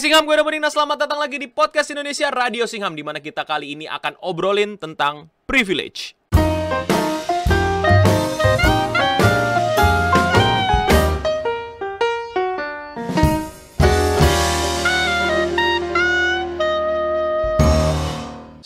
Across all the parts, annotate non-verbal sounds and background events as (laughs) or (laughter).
Singham, gue Domodina. Selamat datang lagi di Podcast Indonesia Radio Singham di mana kita kali ini akan obrolin tentang privilege.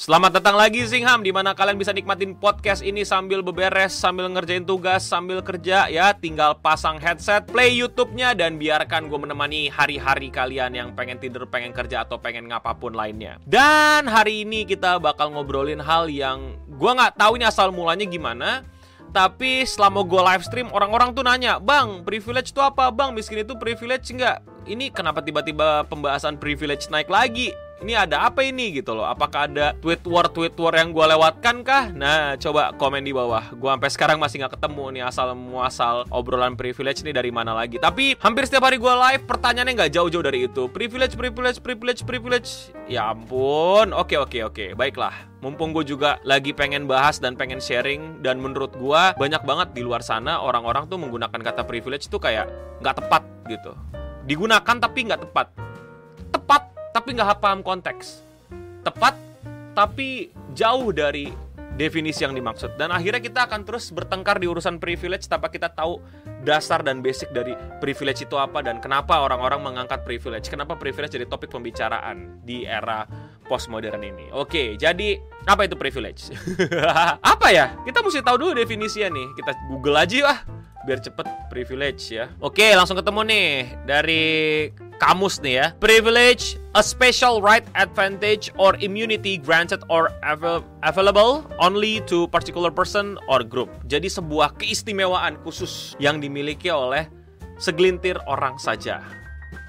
Selamat datang lagi Singham di mana kalian bisa nikmatin podcast ini sambil beberes, sambil ngerjain tugas, sambil kerja ya. Tinggal pasang headset, play YouTube-nya dan biarkan gue menemani hari-hari kalian yang pengen tidur, pengen kerja atau pengen ngapapun lainnya. Dan hari ini kita bakal ngobrolin hal yang gue nggak tahu ini asal mulanya gimana. Tapi selama gue live stream orang-orang tuh nanya, Bang, privilege itu apa? Bang, miskin itu privilege nggak? Ini kenapa tiba-tiba pembahasan privilege naik lagi? Ini ada apa ini gitu loh. Apakah ada tweet war tweet war yang gue lewatkan kah? Nah coba komen di bawah. Gue sampai sekarang masih nggak ketemu nih asal muasal obrolan privilege nih dari mana lagi. Tapi hampir setiap hari gue live pertanyaannya nggak jauh-jauh dari itu. Privilege privilege privilege privilege. Ya ampun. Oke oke oke. Baiklah. Mumpung gue juga lagi pengen bahas dan pengen sharing dan menurut gue banyak banget di luar sana orang-orang tuh menggunakan kata privilege tuh kayak nggak tepat gitu. Digunakan tapi nggak tepat tepat tapi nggak paham konteks. Tepat, tapi jauh dari definisi yang dimaksud. Dan akhirnya kita akan terus bertengkar di urusan privilege tanpa kita tahu dasar dan basic dari privilege itu apa dan kenapa orang-orang mengangkat privilege. Kenapa privilege jadi topik pembicaraan di era postmodern ini. Oke, jadi apa itu privilege? (laughs) apa ya? Kita mesti tahu dulu definisinya nih. Kita Google aja ya biar cepet privilege ya. Oke, langsung ketemu nih dari kamus nih ya. Privilege, a special right, advantage, or immunity granted or available only to particular person or group. Jadi sebuah keistimewaan khusus yang dimiliki oleh segelintir orang saja.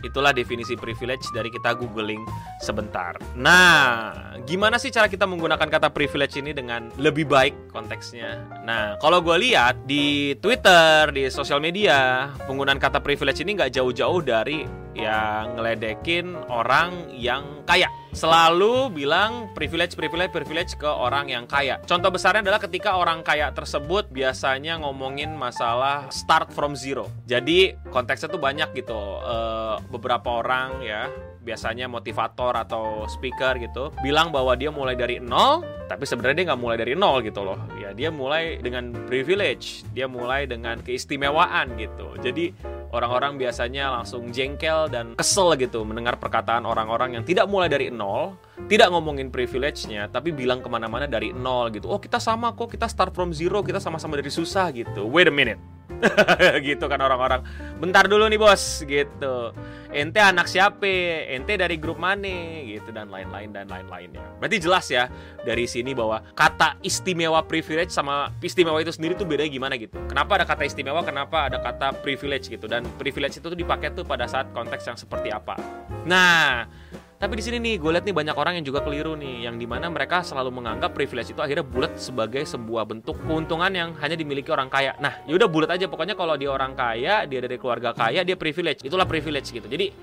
Itulah definisi privilege dari kita googling sebentar. Nah, gimana sih cara kita menggunakan kata privilege ini dengan lebih baik konteksnya? Nah, kalau gue lihat di Twitter, di sosial media, penggunaan kata privilege ini nggak jauh-jauh dari yang ngeledekin orang yang kaya. Selalu bilang privilege, privilege, privilege ke orang yang kaya. Contoh besarnya adalah ketika orang kaya tersebut biasanya ngomongin masalah start from zero. Jadi konteksnya tuh banyak gitu. Uh, beberapa orang ya biasanya motivator atau speaker gitu bilang bahwa dia mulai dari nol tapi sebenarnya dia nggak mulai dari nol gitu loh. Ya dia mulai dengan privilege dia mulai dengan keistimewaan gitu. Jadi orang-orang biasanya langsung jengkel dan kesel gitu mendengar perkataan orang-orang yang tidak mulai dari nol tidak ngomongin privilege-nya tapi bilang ke mana-mana dari nol gitu. Oh kita sama kok kita start from zero kita sama-sama dari susah gitu. Wait a minute (laughs) gitu kan orang-orang. Bentar dulu nih bos. Gitu. Ente anak siapa? Ente dari grup mana? Gitu dan lain-lain dan lain-lainnya. Berarti jelas ya dari sini bahwa kata istimewa privilege sama istimewa itu sendiri tuh bedanya gimana gitu? Kenapa ada kata istimewa kenapa ada kata privilege gitu? Dan privilege itu tuh dipakai tuh pada saat konteks yang seperti apa? Nah tapi di sini nih, gue lihat nih banyak orang yang juga keliru nih, yang di mana mereka selalu menganggap privilege itu akhirnya bulat sebagai sebuah bentuk keuntungan yang hanya dimiliki orang kaya. Nah, yaudah bulat aja pokoknya kalau dia orang kaya, dia dari keluarga kaya, dia privilege. Itulah privilege gitu. Jadi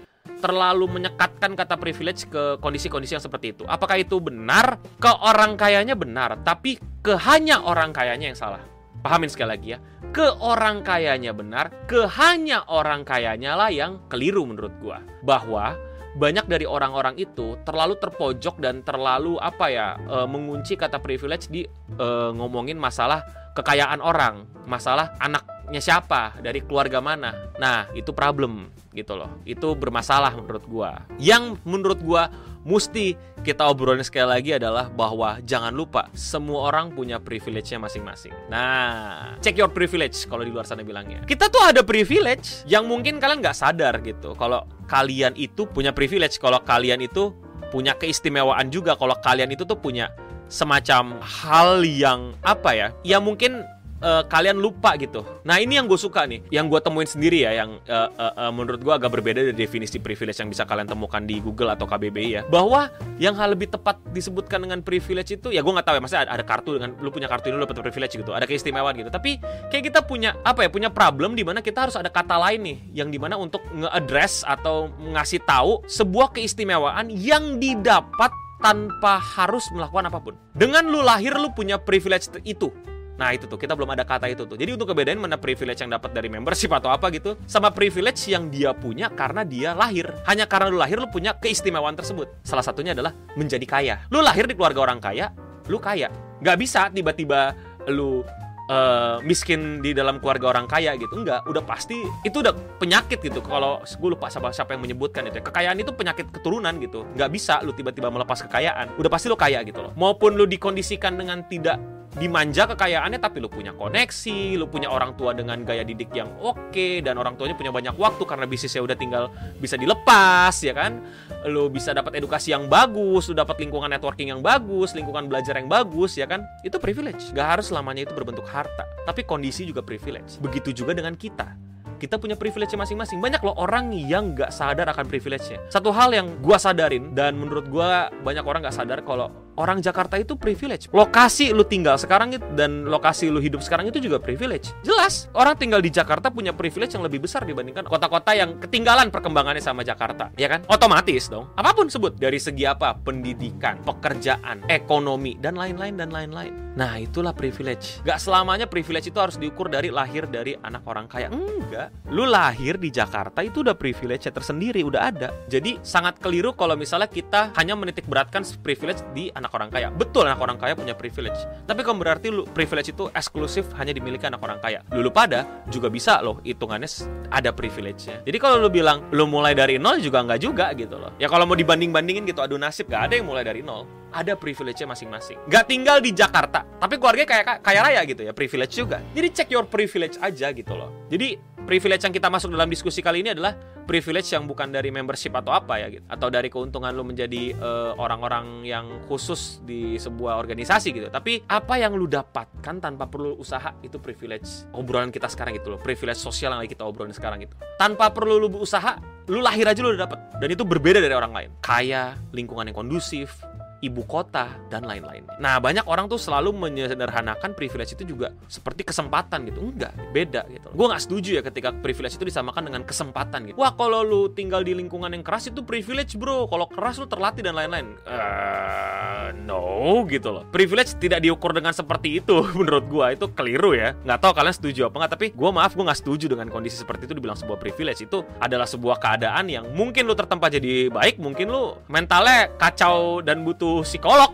terlalu menyekatkan kata privilege ke kondisi-kondisi yang seperti itu. Apakah itu benar? Ke orang kayanya benar, tapi ke hanya orang kayanya yang salah. Pahamin sekali lagi ya. Ke orang kayanya benar, ke hanya orang kayanya lah yang keliru menurut gua. Bahwa banyak dari orang-orang itu terlalu terpojok dan terlalu apa ya e, mengunci kata privilege di e, ngomongin masalah kekayaan orang, masalah anaknya siapa, dari keluarga mana. Nah, itu problem gitu loh. Itu bermasalah menurut gua. Yang menurut gua mesti kita obrolin sekali lagi adalah bahwa jangan lupa semua orang punya privilege-nya masing-masing. Nah, check your privilege kalau di luar sana bilangnya. Kita tuh ada privilege yang mungkin kalian nggak sadar gitu. Kalau kalian itu punya privilege, kalau kalian itu punya keistimewaan juga, kalau kalian itu tuh punya semacam hal yang apa ya? Ya mungkin uh, kalian lupa gitu. Nah ini yang gue suka nih, yang gue temuin sendiri ya, yang uh, uh, uh, menurut gue agak berbeda dari definisi privilege yang bisa kalian temukan di Google atau KBBI ya. Bahwa yang hal lebih tepat disebutkan dengan privilege itu, ya gue nggak tahu ya, maksudnya ada, kartu dengan lu punya kartu ini lu dapat privilege gitu, ada keistimewaan gitu. Tapi kayak kita punya apa ya, punya problem di mana kita harus ada kata lain nih, yang di mana untuk nge-address atau ngasih tahu sebuah keistimewaan yang didapat tanpa harus melakukan apa pun. Dengan lu lahir lu punya privilege itu Nah itu tuh kita belum ada kata itu tuh. Jadi untuk kebedain mana privilege yang dapat dari membership atau apa gitu, sama privilege yang dia punya karena dia lahir. Hanya karena lu lahir lu punya keistimewaan tersebut. Salah satunya adalah menjadi kaya. Lu lahir di keluarga orang kaya, lu kaya. Gak bisa tiba-tiba lu uh, miskin di dalam keluarga orang kaya gitu enggak udah pasti itu udah penyakit gitu kalau gue lupa siapa siapa yang menyebutkan itu ya. kekayaan itu penyakit keturunan gitu nggak bisa lu tiba-tiba melepas kekayaan udah pasti lu kaya gitu loh maupun lu dikondisikan dengan tidak dimanja kekayaannya tapi lu punya koneksi, lu punya orang tua dengan gaya didik yang oke dan orang tuanya punya banyak waktu karena bisnisnya udah tinggal bisa dilepas ya kan. Lu bisa dapat edukasi yang bagus, lu dapat lingkungan networking yang bagus, lingkungan belajar yang bagus ya kan. Itu privilege. Gak harus selamanya itu berbentuk harta, tapi kondisi juga privilege. Begitu juga dengan kita kita punya privilege masing-masing. Banyak loh orang yang nggak sadar akan privilege-nya. Satu hal yang gua sadarin dan menurut gua banyak orang nggak sadar kalau orang Jakarta itu privilege. Lokasi lu tinggal sekarang itu dan lokasi lu hidup sekarang itu juga privilege. Jelas, orang tinggal di Jakarta punya privilege yang lebih besar dibandingkan kota-kota yang ketinggalan perkembangannya sama Jakarta, ya kan? Otomatis dong. Apa pun sebut dari segi apa? Pendidikan, pekerjaan, ekonomi dan lain-lain dan lain-lain. Nah, itulah privilege. Gak selamanya privilege itu harus diukur dari lahir dari anak orang kaya. Enggak. Lu lahir di Jakarta itu udah privilege tersendiri, udah ada. Jadi sangat keliru kalau misalnya kita hanya menitik beratkan privilege di anak orang kaya. Betul anak orang kaya punya privilege. Tapi kalau berarti lu privilege itu eksklusif hanya dimiliki anak orang kaya. Dulu pada juga bisa loh hitungannya ada privilege-nya. Jadi kalau lu bilang lu mulai dari nol juga nggak juga gitu loh. Ya kalau mau dibanding-bandingin gitu adu nasib gak ada yang mulai dari nol ada privilege-nya masing-masing. Gak tinggal di Jakarta, tapi keluarga kayak kaya raya gitu ya, privilege juga. Jadi check your privilege aja gitu loh. Jadi privilege yang kita masuk dalam diskusi kali ini adalah privilege yang bukan dari membership atau apa ya gitu, atau dari keuntungan lu menjadi eh, orang-orang yang khusus di sebuah organisasi gitu. Tapi apa yang lu dapatkan tanpa perlu usaha itu privilege obrolan kita sekarang gitu loh, privilege sosial yang lagi kita obrolin sekarang itu. Tanpa perlu lu usaha, lu lahir aja lu udah dapet dan itu berbeda dari orang lain. Kaya, lingkungan yang kondusif, ibu kota, dan lain-lain. Nah, banyak orang tuh selalu menyederhanakan privilege itu juga seperti kesempatan gitu. Enggak, beda gitu. Gue nggak setuju ya ketika privilege itu disamakan dengan kesempatan gitu. Wah, kalau lu tinggal di lingkungan yang keras itu privilege bro. Kalau keras lu terlatih dan lain-lain. Uh, no, gitu loh. Privilege tidak diukur dengan seperti itu (laughs) menurut gue. Itu keliru ya. Nggak tahu kalian setuju apa nggak, tapi gue maaf gue nggak setuju dengan kondisi seperti itu dibilang sebuah privilege. Itu adalah sebuah keadaan yang mungkin lu tertempa jadi baik, mungkin lu mentalnya kacau dan butuh psikolog.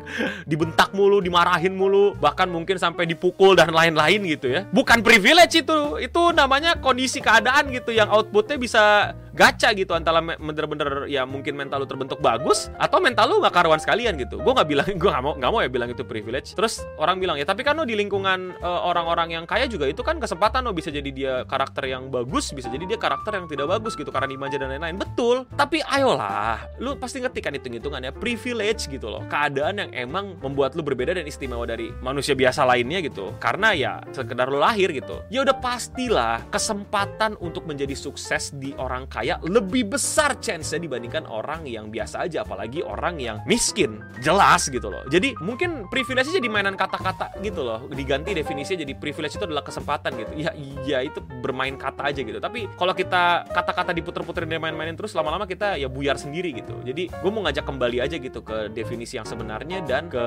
(laughs) Dibentak mulu dimarahin mulu bahkan mungkin sampai dipukul dan lain-lain gitu ya. Bukan privilege itu itu namanya kondisi keadaan gitu yang outputnya bisa gacha gitu antara bener-bener ya mungkin mental lu terbentuk bagus atau mental lu nggak karuan sekalian gitu. Gue nggak bilang gue nggak mau nggak mau ya bilang itu privilege. Terus orang bilang ya tapi kan lo di lingkungan uh, orang-orang yang kaya juga itu kan kesempatan lo bisa jadi dia karakter yang bagus bisa jadi dia karakter yang tidak bagus gitu karena dimanja dan lain-lain. Betul. Tapi ayolah lu pasti ngerti kan hitung-hitungannya privilege gitu loh. Keadaan yang emang membuat lu berbeda dan istimewa dari manusia biasa lainnya gitu. Karena ya sekedar lu lahir gitu. Ya udah pastilah kesempatan untuk menjadi sukses di orang kaya kaya lebih besar chance-nya dibandingkan orang yang biasa aja. Apalagi orang yang miskin. Jelas gitu loh. Jadi mungkin privilege jadi mainan kata-kata gitu loh. Diganti definisinya jadi privilege itu adalah kesempatan gitu. Ya iya itu bermain kata aja gitu. Tapi kalau kita kata-kata diputer-puterin dan main-mainin terus lama-lama kita ya buyar sendiri gitu. Jadi gue mau ngajak kembali aja gitu ke definisi yang sebenarnya dan ke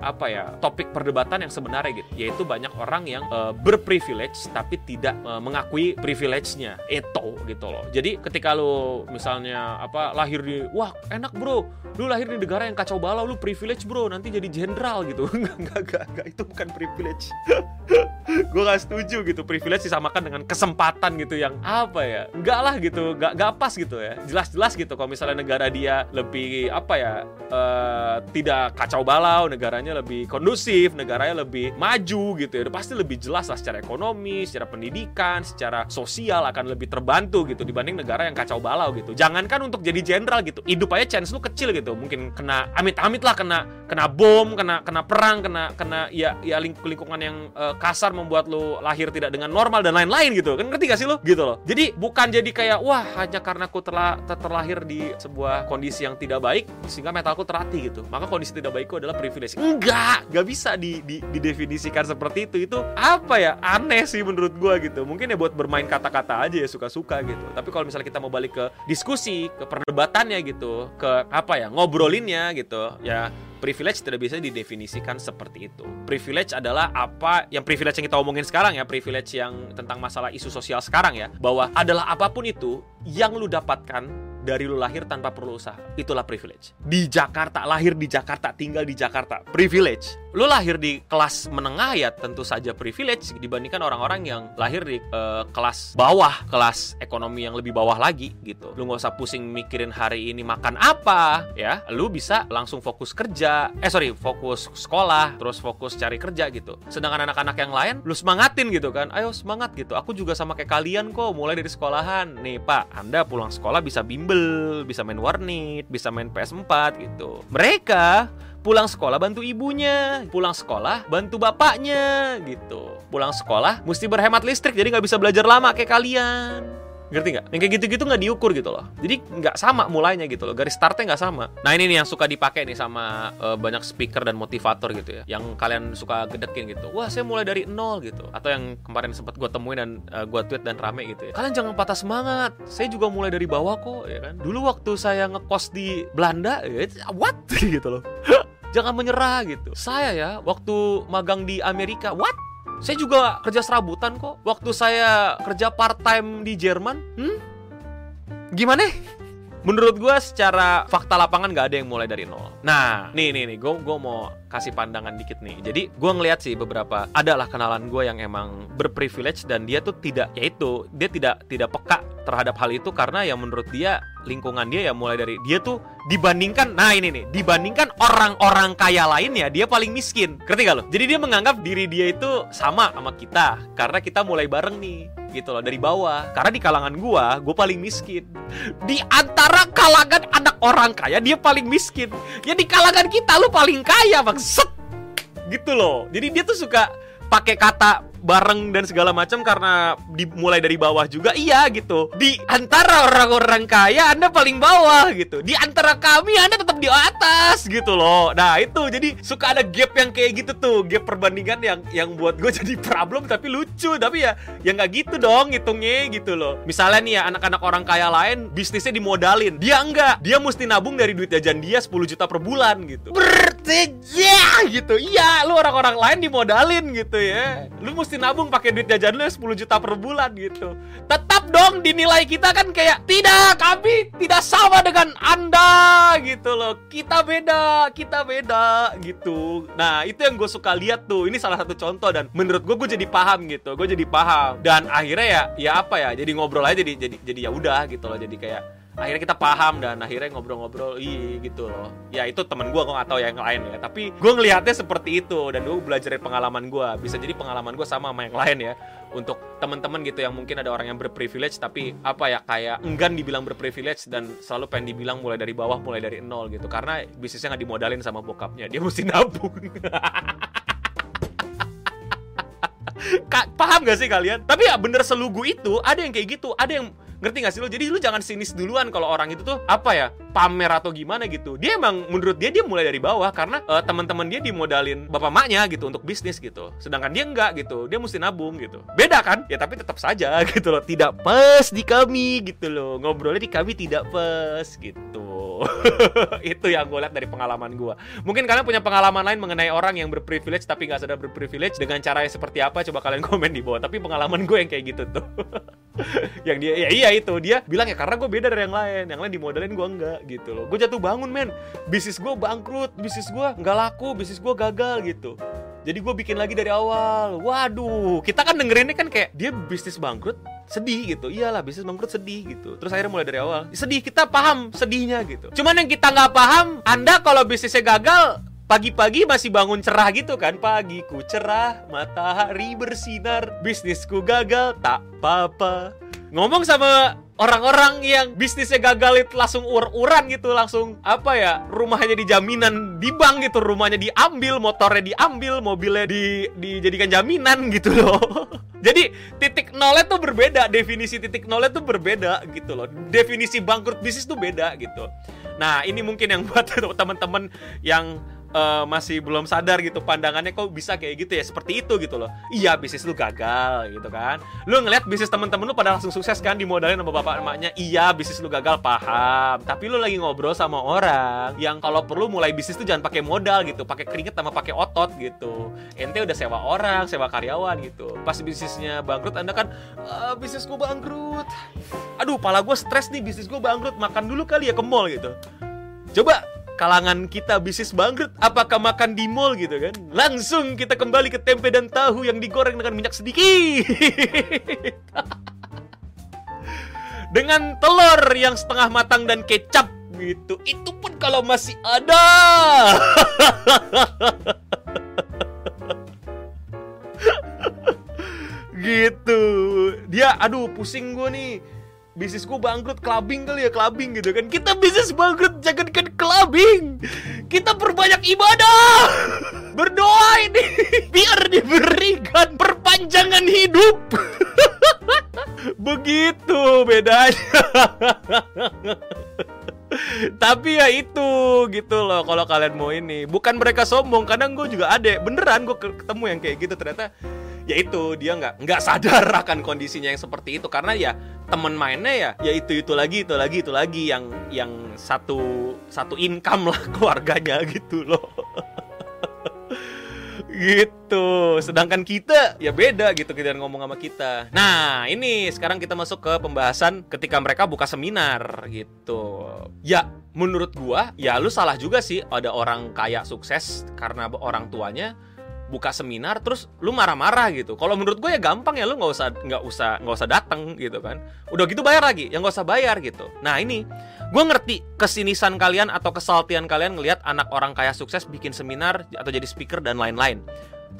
apa ya topik perdebatan yang sebenarnya gitu. Yaitu banyak orang yang uh, berprivilege tapi tidak uh, mengakui privilege-nya. Itu gitu loh. Jadi ketika lu misalnya apa lahir di wah enak bro. Lu lahir di negara yang kacau balau. Lu privilege bro. Nanti jadi jenderal gitu. (laughs) Enggak enggak, enggak itu bukan privilege (laughs) gue gak setuju gitu privilege disamakan dengan kesempatan gitu yang apa ya enggak lah gitu gak, gak pas gitu ya jelas-jelas gitu kalau misalnya negara dia lebih apa ya uh, tidak kacau balau negaranya lebih kondusif negaranya lebih maju gitu ya udah pasti lebih jelas lah secara ekonomi secara pendidikan secara sosial akan lebih terbantu gitu dibanding negara yang kacau balau gitu. Jangankan untuk jadi jenderal gitu. Hidup aja chance lu kecil gitu. Mungkin kena amit-amit lah kena kena bom, kena kena perang, kena kena ya ya ling lingkungan yang uh, kasar membuat lu lahir tidak dengan normal dan lain-lain gitu. Kan ngerti gak sih lu? Gitu loh. Jadi bukan jadi kayak wah hanya karena aku terla ter terlahir di sebuah kondisi yang tidak baik sehingga mentalku terlatih gitu. Maka kondisi tidak baikku adalah privilege. Enggak, nggak bisa di, di, didefinisikan seperti itu. Itu apa ya? Aneh sih menurut gua gitu. Mungkin ya buat bermain kata-kata aja ya suka-suka gitu. Tapi kalau misalnya kita mau balik ke diskusi, ke perdebatannya gitu, ke apa ya, ngobrolinnya gitu. Ya Privilege tidak bisa didefinisikan seperti itu. Privilege adalah apa yang privilege yang kita omongin sekarang ya, privilege yang tentang masalah isu sosial sekarang ya, bahwa adalah apa pun itu yang lu dapatkan dari lu lahir tanpa perlu usaha. Itulah privilege. Di Jakarta, lahir di Jakarta, tinggal di Jakarta. Privilege. Lu lahir di kelas menengah ya tentu saja privilege dibandingkan orang-orang yang lahir di uh, kelas bawah, kelas ekonomi yang lebih bawah lagi gitu. Lu nggak usah pusing mikirin hari ini makan apa ya. Lu bisa langsung fokus kerja. Eh sorry, fokus sekolah, terus fokus cari kerja gitu. Sedangkan anak-anak yang lain lu semangatin gitu kan. Ayo semangat gitu. Aku juga sama kayak kalian kok mulai dari sekolahan. Nih Pak, Anda pulang sekolah bisa bimbel bisa main warnet, bisa main PS4 gitu. Mereka pulang sekolah bantu ibunya, pulang sekolah bantu bapaknya gitu. Pulang sekolah mesti berhemat listrik jadi nggak bisa belajar lama kayak kalian. Ngerti nggak? Yang kayak gitu-gitu nggak diukur gitu loh. Jadi nggak sama mulainya gitu loh. Garis startnya nggak sama. Nah ini nih yang suka dipakai nih sama uh, banyak speaker dan motivator gitu ya. Yang kalian suka gedekin gitu. Wah saya mulai dari nol gitu. Atau yang kemarin sempat gue temuin dan uh, eh, gue tweet dan rame gitu ya. Kalian jangan patah semangat. Saya juga mulai dari bawah kok ya kan. Dulu waktu saya ngekos di Belanda, ya, what (laughs) gitu loh. (laughs) jangan menyerah gitu. Saya ya waktu magang di Amerika, what? Saya juga kerja serabutan kok. Waktu saya kerja part time di Jerman, hmm? Gimana? Menurut gue secara fakta lapangan gak ada yang mulai dari nol. Nah, nih nih nih, gue gue mau kasih pandangan dikit nih. Jadi gue ngeliat sih beberapa adalah kenalan gue yang emang berprivilege dan dia tuh tidak, yaitu dia tidak tidak peka terhadap hal itu karena yang menurut dia lingkungan dia ya mulai dari dia tuh dibandingkan nah ini nih dibandingkan orang-orang kaya lainnya dia paling miskin ngerti gak lo jadi dia menganggap diri dia itu sama sama kita karena kita mulai bareng nih gitu loh dari bawah. Karena di kalangan gua gua paling miskin. Di antara kalangan anak orang kaya dia paling miskin. Ya di kalangan kita lu paling kaya bang. Set! Gitu loh. Jadi dia tuh suka pakai kata bareng dan segala macam karena dimulai dari bawah juga iya gitu. Di antara orang-orang kaya anda paling bawah gitu. Di antara kami anda tetap di atas gitu loh. Nah itu. Jadi suka ada gap yang kayak gitu tuh. Gap perbandingan yang yang buat gue (laughs) jadi problem tapi lucu. Tapi ya ya nggak gitu dong hitungnya gitu loh. Misalnya nih ya anak-anak orang kaya lain bisnisnya dimodalin. Dia enggak dia mesti nabung dari duit jajan dia 10 juta per bulan gitu. Berarti ya gitu. Iya lu orang-orang lain dimodalin gitu ya. Lu mesti mesti nabung pakai duit jajan lu 10 juta per bulan gitu. Tetap dong dinilai kita kan kayak tidak, kami tidak sama dengan Anda gitu loh. Kita beda, kita beda gitu. Nah, itu yang gue suka lihat tuh. Ini salah satu contoh dan menurut gue gue jadi paham gitu. Gue jadi paham dan akhirnya ya ya apa ya? Jadi ngobrol aja jadi jadi jadi ya udah gitu loh. Jadi kayak akhirnya kita paham dan akhirnya ngobrol-ngobrol iya gitu loh. Ya itu temen gue gue gak tahu yang lain ya. Tapi gue ngelihatnya seperti itu dan gue belajar dari pengalaman gue bisa jadi pengalaman gue sama sama yang lain ya. Untuk teman-teman gitu yang mungkin ada orang yang berprivilege tapi apa ya kayak enggan dibilang berprivilege dan selalu pengen dibilang mulai dari bawah mulai dari nol gitu. Karena bisnisnya nggak dimodalin sama bokapnya. Dia mesti nabung. (laughs) Paham gak sih kalian? Tapi ya bener selugu itu ada yang kayak gitu, ada yang ngerti gak sih lo jadi lu jangan sinis duluan kalau orang itu tuh apa ya pamer atau gimana gitu. Dia emang menurut dia dia mulai dari bawah karena uh, teman-teman dia dimodalin bapak maknya gitu untuk bisnis gitu. Sedangkan dia enggak gitu. Dia mesti nabung gitu. Beda kan? Ya tapi tetap saja (laughs) gitu loh. Tidak pas di kami gitu loh. Ngobrolnya di kami tidak pas gitu. (laughs) Itu yang gue lihat dari pengalaman gue mungkin kalian punya pengalaman lain mengenai orang yang berprivilege tapi nggak sadar berprivilege dengan cara seperti apa? Coba kalian komen di bawah. Tapi pengalaman gue yang kayak gitu tuh. (laughs) Yang dia ya iya itu. Dia bilang ya karena gue beda dari yang lain. Yang lain dimodalin gue enggak gitu loh. Gue jatuh bangun men. Bisnis gue bangkrut bisnis gue nggak laku bisnis gue gagal gitu. Jadi gue bikin lagi dari awal. Waduh kita kan dengerinnya kan kayak dia bisnis bangkrut sedih gitu. Iyalah bisnis bangkrut sedih gitu. Terus akhirnya mulai dari awal sedih. Kita paham sedihnya gitu. Cuman yang kita nggak paham anda kalau bisnisnya gagal Pagi-pagi masih bangun cerah gitu kan? Pagiku cerah, matahari bersinar Bisnisku gagal, tak apa-apa Ngomong sama orang-orang yang bisnisnya gagal itu langsung ur-uran gitu langsung apa ya rumahnya di jaminan di bank gitu rumahnya diambil motornya diambil mobilnya di dijadikan jaminan gitu loh. (laughs) Jadi titik nolnya tuh berbeda definisi titik nolnya tuh berbeda gitu loh. Definisi bangkrut bisnis tuh beda gitu. Nah ini mungkin yang (laughs) buat teman-teman yang uh, masih belum sadar gitu pandangannya kok bisa kayak gitu ya seperti itu gitu loh. Iya bisnis lu gagal gitu kan. Lu ngeliat bisnis temen-temen lu pada langsung sukses kan dimodalin sama bapak emaknya. Iya bisnis lu gagal paham. Tapi lu lagi ngobrol sama orang yang kalau perlu mulai bisnis tuh jangan pakai modal gitu pakai keringet sama pakai otot gitu. Ente udah sewa orang sewa karyawan gitu. Pas bisnisnya bangkrut anda kan ah, bisnis gue bangkrut. Aduh pala gue stres nih bisnis gue bangkrut makan dulu kali ya ke mall gitu. Coba kalangan kita bisnis bangkrut apakah makan di mall gitu kan? Langsung kita kembali ke tempe dan tahu yang digoreng dengan minyak sedikit. (laughs) Dengan telur yang setengah matang dan kecap gitu. Itu pun kalau masih ada. (laughs) Gitu. Dia aduh pusing gue nih bisnis gue bangkrut clubbing kali ya clubbing gitu kan. Kita bisnis bangkrut jangan kan clubbing. Kita perbanyak ibadah. (laughs) Berdoa ini (laughs) biar diberikan perpanjangan hidup. (laughs) Begitu bedanya. Tapi ya itu gitu loh kalau kalian mau ini. Bukan mereka sombong kadang gue juga ada beneran gue ketemu yang kayak gitu ternyata ya itu dia nggak nggak sadar (laughs) akan kondisinya yang seperti itu. Karena ya temen mainnya ya ya itu itu lagi itu lagi itu lagi yang yang satu satu income lah (laughs) keluarganya gitu loh. (laughs) Gitu. Sedangkan kita ya beda gitu kita ngomong sama kita. Nah ini sekarang kita masuk ke pembahasan ketika mereka buka seminar gitu. Ya menurut gua ya lu salah juga sih ada orang kaya sukses karena orang tuanya buka seminar terus lu marah-marah gitu. Kalau menurut gue ya gampang ya lu nggak usah nggak usah nggak usah datang gitu kan. Udah gitu bayar lagi, yang nggak usah bayar gitu. Nah ini gue ngerti kesinisan kalian atau kesaltian kalian ngelihat anak orang kaya sukses bikin seminar atau jadi speaker dan lain-lain.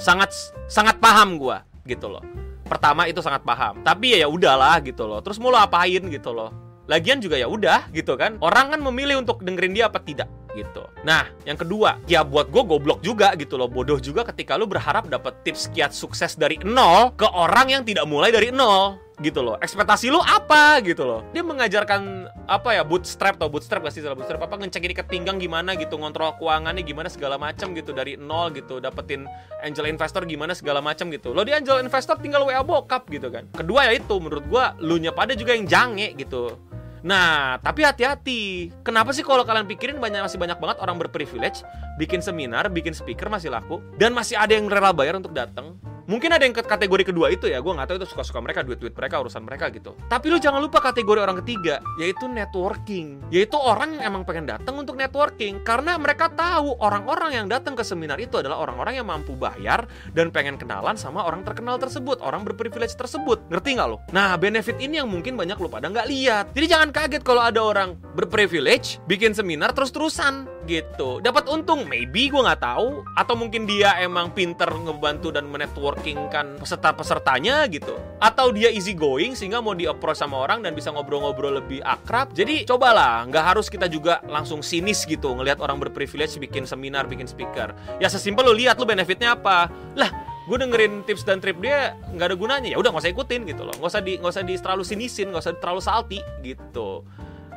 Sangat sangat paham gue gitu loh. Pertama itu sangat paham. Tapi ya ya udahlah gitu loh. Terus mau lo apain gitu loh. Lagian juga ya udah gitu kan. Orang kan memilih untuk dengerin dia apa tidak gitu. Nah, yang kedua, ya buat gue goblok juga gitu loh, bodoh juga ketika lu berharap dapat tips kiat sukses dari nol ke orang yang tidak mulai dari nol gitu loh. Ekspektasi lu apa gitu loh. Dia mengajarkan apa ya bootstrap atau bootstrap gak sih salah bootstrap apa ngecek ini ke pinggang gimana gitu, ngontrol keuangannya gimana segala macam gitu dari nol gitu, dapetin angel investor gimana segala macam gitu. Lo di angel investor tinggal WA bokap gitu kan. Kedua ya itu menurut gua lu nya pada juga yang jange gitu Nah, tapi hati-hati. Kenapa sih kalau kalian pikirin banyak masih banyak banget orang berprivilege bikin seminar, bikin speaker masih laku dan masih ada yang rela bayar untuk datang? Mungkin ada yang kategori kedua itu ya, gue nggak tahu itu suka-suka mereka, duit-duit mereka, urusan mereka gitu. Tapi lu jangan lupa kategori orang ketiga, yaitu networking. Yaitu orang yang emang pengen datang untuk networking, karena mereka tahu orang-orang yang datang ke seminar itu adalah orang-orang yang mampu bayar dan pengen kenalan sama orang terkenal tersebut, orang berprivilege tersebut. Ngerti nggak lo? Nah, benefit ini yang mungkin banyak lo pada nggak lihat. Jadi jangan kaget kalau ada orang berprivilege bikin seminar terus-terusan gitu. Dapat untung? Maybe gue nggak tahu. Atau mungkin dia emang pinter ngebantu dan menetworking kan peserta pesertanya gitu. Atau dia easy going sehingga mau di approach sama orang dan bisa ngobrol-ngobrol lebih akrab. Jadi cobalah. Nggak harus kita juga langsung sinis gitu ngelihat orang berprivilege bikin seminar bikin speaker. Ya sesimpel lo lihat lo benefitnya apa? Lah gue dengerin tips dan trip dia nggak ada gunanya. Ya udah nggak usah ikutin gitu loh. Nggak usah di nggak usah di terlalu sinisin nggak usah terlalu salty gitu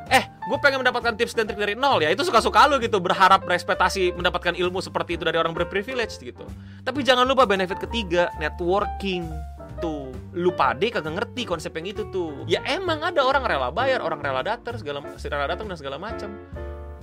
eh gue pengen mendapatkan tips dan trik dari nol ya. Itu suka-suka lu gitu berharap berekspektasi mendapatkan ilmu seperti itu dari orang berprivilege gitu. Tapi jangan lupa benefit ketiga networking. Tuh lu pade kagak ngerti konsep yang itu tuh. Ya emang ada orang rela bayar orang rela datang segala rela datang dan segala macam.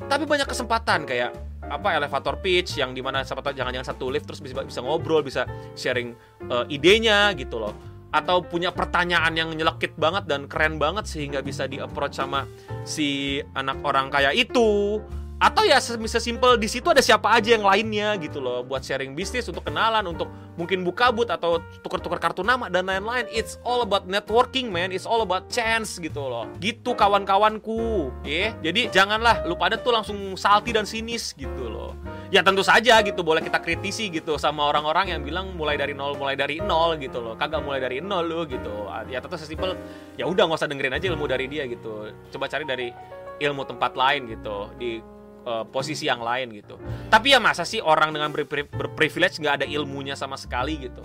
Tapi banyak kesempatan kayak apa elevator pitch yang di mana jangan-jangan satu lift terus bisa bisa ngobrol bisa sharing uh, idenya gitu loh atau punya pertanyaan yang nyelekit banget dan keren banget sehingga bisa di approach sama si anak orang kaya itu atau ya sesimpel di situ ada siapa aja yang lainnya gitu loh buat sharing bisnis untuk kenalan untuk mungkin buka but atau tuker-tuker kartu nama dan lain-lain. It's all about networking man. It's all about chance gitu loh. Gitu kawan-kawanku ya yeah? jadi janganlah lu pada tuh langsung salty dan sinis gitu loh. Ya tentu saja gitu boleh kita kritisi gitu sama orang-orang yang bilang mulai dari nol mulai dari nol gitu loh. Kagak mulai dari nol lo gitu. Ya tentu sesimpel ya udah nggak usah dengerin aja ilmu dari dia gitu. Coba cari dari ilmu tempat lain gitu di uh, posisi yang lain gitu. Tapi ya masa sih orang dengan berprivilege nggak ada ilmunya sama sekali gitu?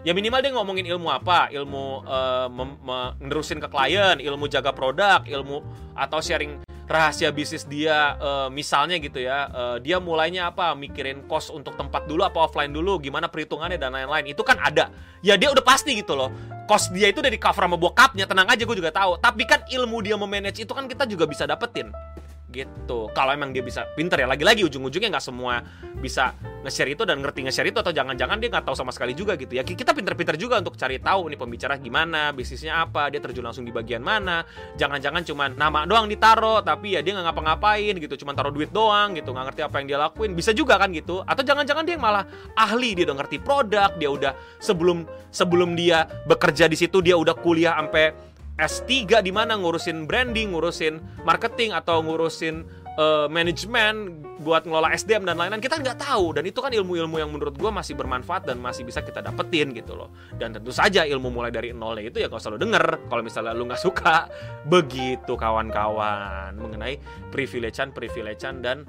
Ya minimal dia ngomongin ilmu apa? Ilmu uh, menerusin ke klien ilmu jaga produk ilmu atau sharing rahasia bisnis dia uh, misalnya gitu ya uh, dia mulainya apa? Mikirin cost untuk tempat dulu apa offline dulu? Gimana perhitungannya dan lain-lain? Itu kan ada. Ya dia udah pasti gitu loh. Cost dia itu dari cover sama bokapnya tenang aja gue juga tahu. Tapi kan ilmu dia memanage itu kan kita juga bisa dapetin gitu. Kalau emang dia bisa pinter ya lagi-lagi ujung-ujungnya nggak semua bisa nge-share itu dan ngerti nge-share itu atau jangan-jangan dia nggak tahu sama sekali juga gitu ya. Kita pinter-pinter juga untuk cari tahu nih pembicara gimana bisnisnya apa dia terjun langsung di bagian mana. Jangan-jangan cuma nama doang ditaro tapi ya dia nggak ngapa-ngapain gitu cuma taruh duit doang gitu nggak ngerti apa yang dia lakuin. Bisa juga kan gitu. Atau jangan-jangan dia malah ahli dia udah ngerti produk dia udah sebelum sebelum dia bekerja di situ dia udah kuliah sampai S3 di mana ngurusin branding, ngurusin marketing atau ngurusin uh, manajemen buat ngelola SDM dan lain-lain. Kita nggak tahu dan itu kan ilmu-ilmu yang menurut gue masih bermanfaat dan masih bisa kita dapetin gitu loh. Dan tentu saja ilmu mulai dari nolnya itu ya usah lo denger. Kalau misalnya lu nggak suka begitu kawan-kawan. Mengenai privilegean privilegean dan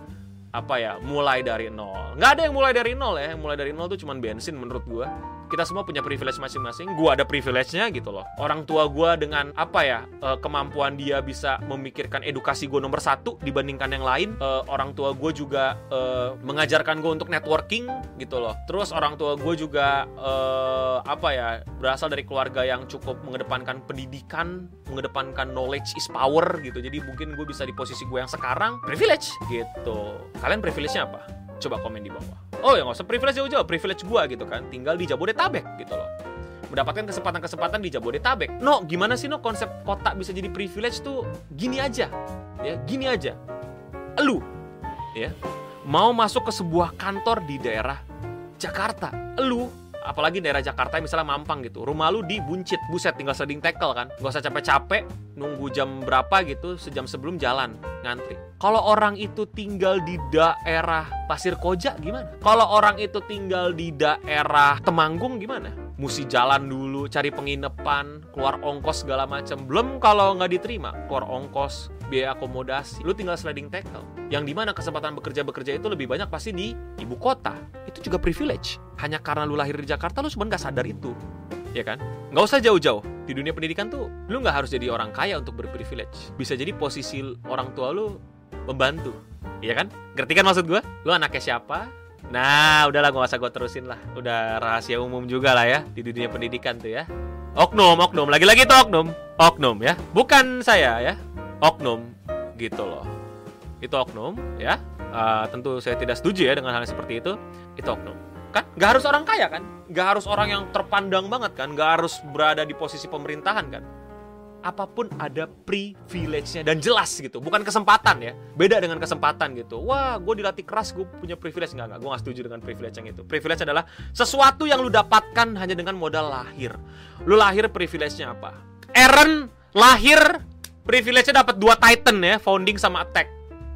apa ya mulai dari nol. Nggak ada yang mulai dari nol ya. Mulai dari nol tuh cuman bensin menurut gue kita semua punya privilege masing-masing gue ada privilege-nya gitu loh. Orang tua gue dengan apa ya uh, kemampuan dia bisa memikirkan edukasi gue nomor satu dibandingkan yang lain uh, orang tua gue juga uh, mengajarkan gue untuk networking gitu loh. Terus orang tua gue juga apa ya berasal dari keluarga yang cukup mengedepankan pendidikan mengedepankan knowledge is power gitu. Jadi mungkin gue bisa di posisi gue yang sekarang privilege gitu. Kalian privilege-nya apa? Coba komen di bawah oh ya nggak usah privilege jauh-jauh privilege gua gitu kan. Tinggal di Jabodetabek gitu loh. Mendapatkan kesempatan-kesempatan di Jabodetabek. No gimana sih no konsep kota bisa jadi privilege tuh gini aja. Ya gini aja. Lu ya mau masuk ke sebuah kantor di daerah Jakarta. Lu apalagi daerah Jakarta misalnya Mampang gitu. Rumah lu di Buncit buset tinggal sliding tackle kan. Gak usah capek-capek nunggu jam berapa gitu sejam sebelum jalan ngantri. Kalau orang itu tinggal di daerah Pasir Koja gimana? Kalau orang itu tinggal di daerah Temanggung gimana? Mesti jalan dulu cari penginapan keluar ongkos segala macam belum kalau nggak diterima keluar ongkos biaya akomodasi. Lu tinggal sliding tackle. Yang di mana kesempatan bekerja bekerja itu lebih banyak pasti di ibu kota. Itu juga privilege. Hanya karena lu lahir di Jakarta lu sebenarnya nggak sadar itu ya kan nggak usah jauh-jauh di dunia pendidikan tuh lu nggak harus jadi orang kaya untuk berprivilege bisa jadi posisi orang tua lu membantu ya kan ngerti kan maksud gue lu anaknya siapa Nah, udahlah gak usah gue terusin lah. Udah rahasia umum juga lah ya di dunia pendidikan tuh ya. Oknum, oknum, lagi-lagi tuh oknum, oknum ya. Bukan saya ya, oknum gitu loh. Itu oknum ya. Uh, tentu saya tidak setuju ya dengan hal seperti itu. Itu oknum. Kan? Gak harus orang kaya kan? Gak harus orang yang terpandang banget kan? Gak harus berada di posisi pemerintahan kan? apa pun ada privilege-nya. Dan jelas gitu. Bukan kesempatan ya. Beda dengan kesempatan gitu. Wah gue dilatih keras gue punya privilege. Nggak nggak. Gue nggak setuju dengan privilege yang itu. Privilege adalah sesuatu yang lu dapatkan hanya dengan modal lahir. Lu lahir privilege-nya apa? Aaron lahir privilege-nya dapat dua Titan ya. Founding sama attack.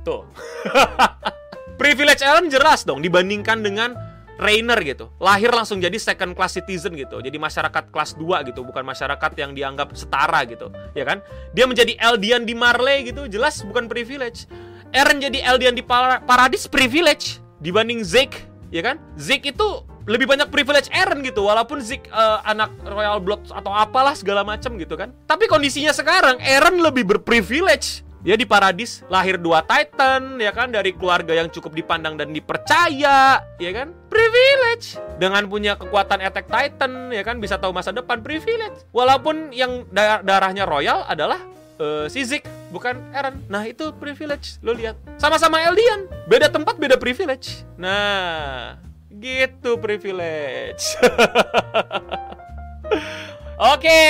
Tuh. (laughs) Privilege Aaron jelas dong dibandingkan dengan Rainer gitu. Lahir langsung jadi second class citizen gitu. Jadi masyarakat kelas 2 gitu, bukan masyarakat yang dianggap setara gitu. Ya kan? Dia menjadi Eldian di Marley gitu, jelas bukan privilege. Eren jadi Eldian di Paradis privilege dibanding Zeke, ya kan? Zeke itu lebih banyak privilege Eren gitu walaupun Zeke uh, anak Royal Blood atau apalah segala macam gitu kan. Tapi kondisinya sekarang Eren lebih berprivilege dia di Paradis lahir dua Titan, ya kan, dari keluarga yang cukup dipandang dan dipercaya, ya kan? Privilege. Dengan punya kekuatan Attack Titan, ya kan, bisa tahu masa depan, privilege. Walaupun yang darahnya royal adalah uh, si Zik, bukan Eren. Nah, itu privilege. Lo lihat. Sama-sama Eldian. Beda tempat, beda privilege. Nah, gitu privilege. (laughs) Oke,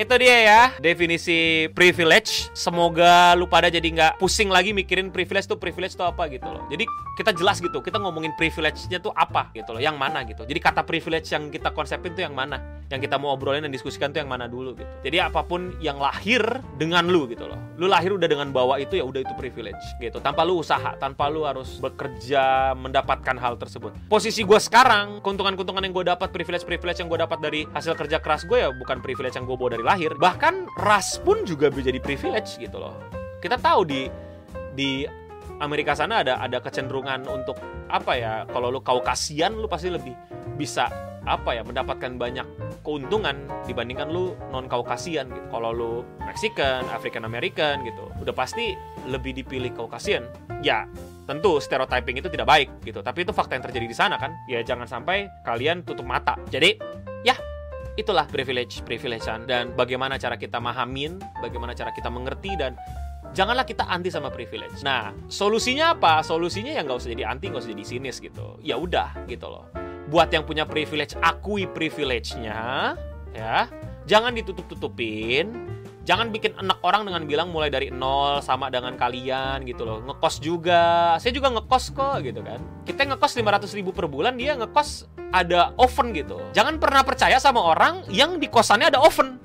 itu dia ya definisi privilege. Semoga lu pada jadi nggak pusing lagi mikirin privilege tuh privilege tuh apa gitu loh. Jadi kita jelas gitu, kita ngomongin privilege-nya tuh apa gitu loh, yang mana gitu. Jadi kata privilege yang kita konsepin tuh yang mana, yang kita mau obrolin dan diskusikan tuh yang mana dulu gitu. Jadi apa pun yang lahir dengan lu gitu loh. Lu lahir udah dengan bawa itu ya udah itu privilege gitu. Tanpa lu usaha, tanpa lu harus bekerja mendapatkan hal tersebut. Posisi gue sekarang, keuntungan-keuntungan yang gue dapat, privilege-privilege yang gue dapat dari hasil kerja keras gue ya bukan privilege yang gue bawa dari lahir bahkan ras pun juga bisa jadi privilege gitu loh kita tahu di di Amerika sana ada ada kecenderungan untuk apa ya kalau lu kaukasian lu pasti lebih bisa apa ya mendapatkan banyak keuntungan dibandingkan lu non kaukasian gitu. Kalau lu Mexican, African American gitu, udah pasti lebih dipilih kaukasian. Ya, tentu stereotyping itu tidak baik gitu, tapi itu fakta yang terjadi di sana kan. Ya jangan sampai kalian tutup mata. Jadi, ya itulah privilege privilegean dan bagaimana cara kita mahamin, bagaimana cara kita mengerti dan janganlah kita anti sama privilege. Nah, solusinya apa? Solusinya ya nggak usah jadi anti, nggak usah jadi sinis gitu. Ya udah gitu loh buat yang punya privilege akui privilege-nya ya. Jangan ditutup-tutupin. Jangan bikin enak orang dengan bilang mulai dari nol sama dengan kalian gitu loh. Ngekos juga. Saya juga ngekos kok gitu kan. Kita ngekos 500 ribu per bulan dia ngekos ada oven gitu. Jangan pernah percaya sama orang yang di kosannya ada oven.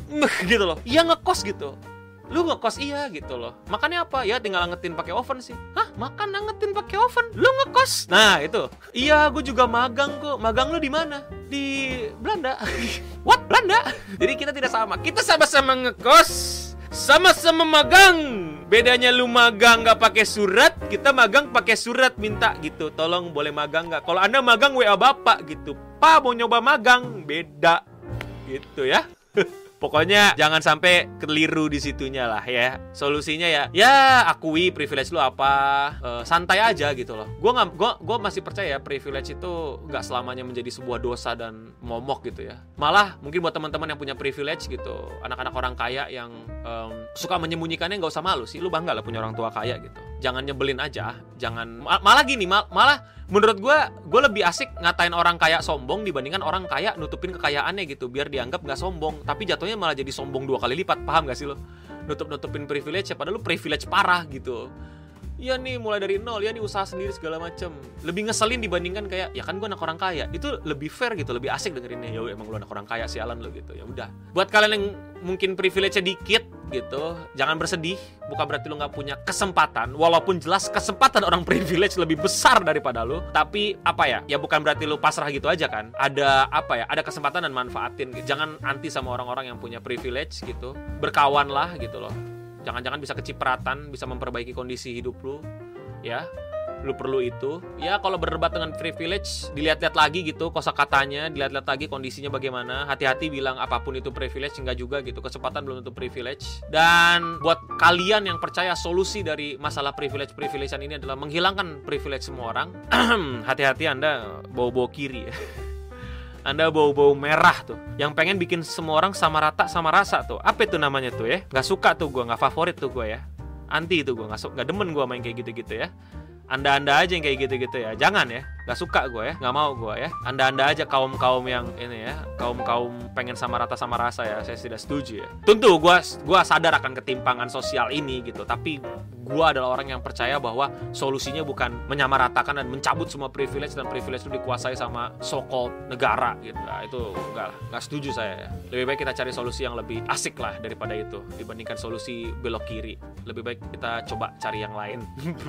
Gitu loh. Iya ngekos gitu lu ngekos iya gitu loh. Makannya apa? Ya tinggal ngetin pakai oven sih. Hah? Makan ngetin pakai oven? Lu ngekos? Nah itu. Iya gue juga magang kok. Magang lu di mana? Di Belanda. (laughs) What? Belanda? Jadi kita tidak sama. Kita sama-sama ngekos. Sama-sama magang. Bedanya lu magang nggak pakai surat kita magang pakai surat minta gitu. Tolong boleh magang nggak? Kalau anda magang wa bapak gitu. Pak mau nyoba magang? Beda. Gitu ya (laughs) Pokoknya jangan sampai keliru di situnya lah ya. Solusinya ya, ya akui privilege lu apa, uh, santai aja gitu loh. Gue nggak, gue gue masih percaya privilege itu nggak selamanya menjadi sebuah dosa dan momok gitu ya. Malah mungkin buat teman-teman yang punya privilege gitu, anak-anak orang kaya yang um, suka menyembunyikannya nggak usah malu sih. Lu bangga lah punya orang tua kaya gitu. Jangan nyebelin aja, jangan malah gini, mal, malah menurut gue gue lebih asik ngatain orang kaya sombong dibandingkan orang kaya nutupin kekayaannya gitu biar dianggap nggak sombong tapi jatuhnya malah jadi sombong dua kali lipat paham gak sih lo? Nutup nutupin privilege ya padahal lu privilege parah gitu. Iya nih mulai dari nol ya nih usaha sendiri segala macem. Lebih ngeselin dibandingkan kayak ya kan gue anak orang kaya. Itu lebih fair gitu lebih asik dengerinnya. Ya emang lu anak orang kaya sialan lo gitu. Ya udah. Buat kalian yang mungkin privilege dikit gitu. Jangan bersedih bukan berarti lu nggak punya kesempatan. Walaupun jelas kesempatan orang (laughs) privilege lebih besar daripada lu. Tapi apa ya? Ya bukan berarti lu pasrah gitu aja kan. Ada apa ya? Ada kesempatan dan manfaatin jangan anti sama orang-orang yang punya privilege gitu. Berkawan lah gitu loh. Jangan-jangan bisa kecipratan bisa memperbaiki kondisi hidup lu ya lu perlu itu. Ya kalau berdebat dengan privilege dilihat-lihat lagi gitu kosakatanya dilihat-lihat lagi kondisinya bagaimana. Hati-hati bilang apa pun itu privilege enggak juga gitu. Kesempatan belum tentu privilege. Dan buat kalian yang percaya solusi dari masalah privilege privilegean ini adalah menghilangkan privilege semua orang. (clears throat) Hati-hati anda bawa-bawa kiri ya. (laughs) Anda bau-bau merah tuh. Yang pengen bikin semua orang sama rata sama rasa tuh. Apa itu namanya tuh ya? Nggak suka tuh gue nggak favorit tuh gue ya. Anti itu gue nggak nggak demen gue main kayak gitu-gitu ya anda-anda aja yang kayak gitu-gitu ya. Jangan ya Gak suka gue ya nggak mau gue ya. Anda-anda aja kaum-kaum yang ini ya kaum-kaum pengen sama rata sama rasa ya saya tidak setuju ya. Tentu gue gua sadar akan ketimpangan sosial ini gitu tapi gue adalah orang yang percaya bahwa solusinya bukan menyamaratakan dan mencabut semua privilege dan privilege itu dikuasai sama so-called negara gitu. Nah, itu enggak lah nggak setuju saya ya. lebih baik kita cari solusi yang lebih asik lah daripada itu dibandingkan solusi belok kiri. Lebih baik kita coba cari yang lain.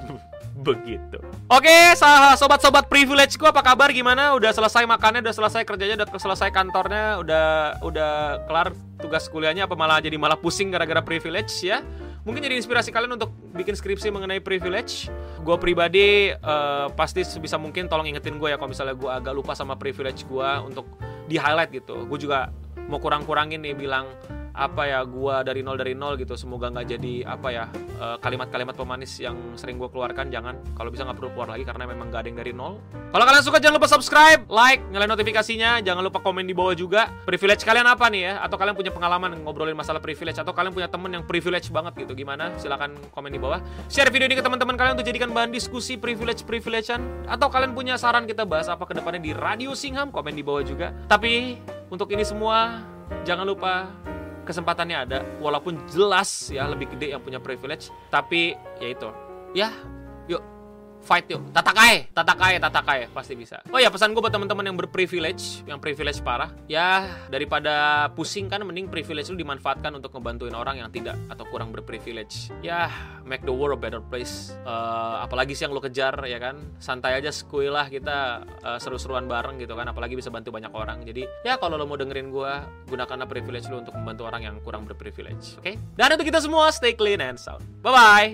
(laughs) Begitu. Oke sobat-sobat privilege gue apa kabar? Gimana? Udah selesai makannya udah selesai kerjanya udah selesai kantornya udah udah kelar tugas kuliahnya apa malah jadi malah pusing gara-gara privilege ya? Mungkin jadi inspirasi kalian untuk bikin skripsi mengenai privilege. Gue pribadi uh, pasti sebisa mungkin tolong ingetin gue ya kalau misalnya gue agak lupa sama privilege gue untuk di highlight gitu. Gue juga mau kurang-kurangin nih bilang apa ya gua dari nol dari nol gitu. Semoga nggak jadi apa ya eh, kalimat-kalimat pemanis yang sering gua keluarkan jangan. Kalau bisa nggak perlu keluar lagi karena memang gak ada yang dari nol. Kalau kalian suka jangan lupa subscribe like nyalain notifikasinya. Jangan lupa komen di bawah juga. Privilege kalian apa nih ya? Atau kalian punya pengalaman ngobrolin masalah privilege? Atau kalian punya temen yang privilege banget gitu? Gimana? Silahkan komen di bawah. Share video ini ke teman-teman kalian untuk jadikan bahan diskusi privilege privilegean atau kalian punya saran kita bahas apa ke depannya di Radio Singham komen di bawah juga. Tapi untuk ini semua jangan lupa kesempatannya ada walaupun jelas ya lebih gede yang punya privilege tapi ya itu. Ya fight yuk. Tatakai tatakai tatakai pasti bisa. Oh ya pesan gue buat teman-teman yang berprivilege yang privilege parah. Ya daripada pusing kan mending privilege lu dimanfaatkan untuk ngebantuin orang yang tidak atau kurang berprivilege. Ya make the world a better place. Uh, apalagi sih yang lu kejar ya kan? Santai aja skuy lah kita uh, seru-seruan bareng gitu kan. Apalagi bisa bantu banyak orang. Jadi ya kalau lo mau dengerin gue gunakanlah privilege lu untuk membantu orang yang kurang berprivilege oke? Okay? dan untuk kita semua. Stay clean and sound. Bye bye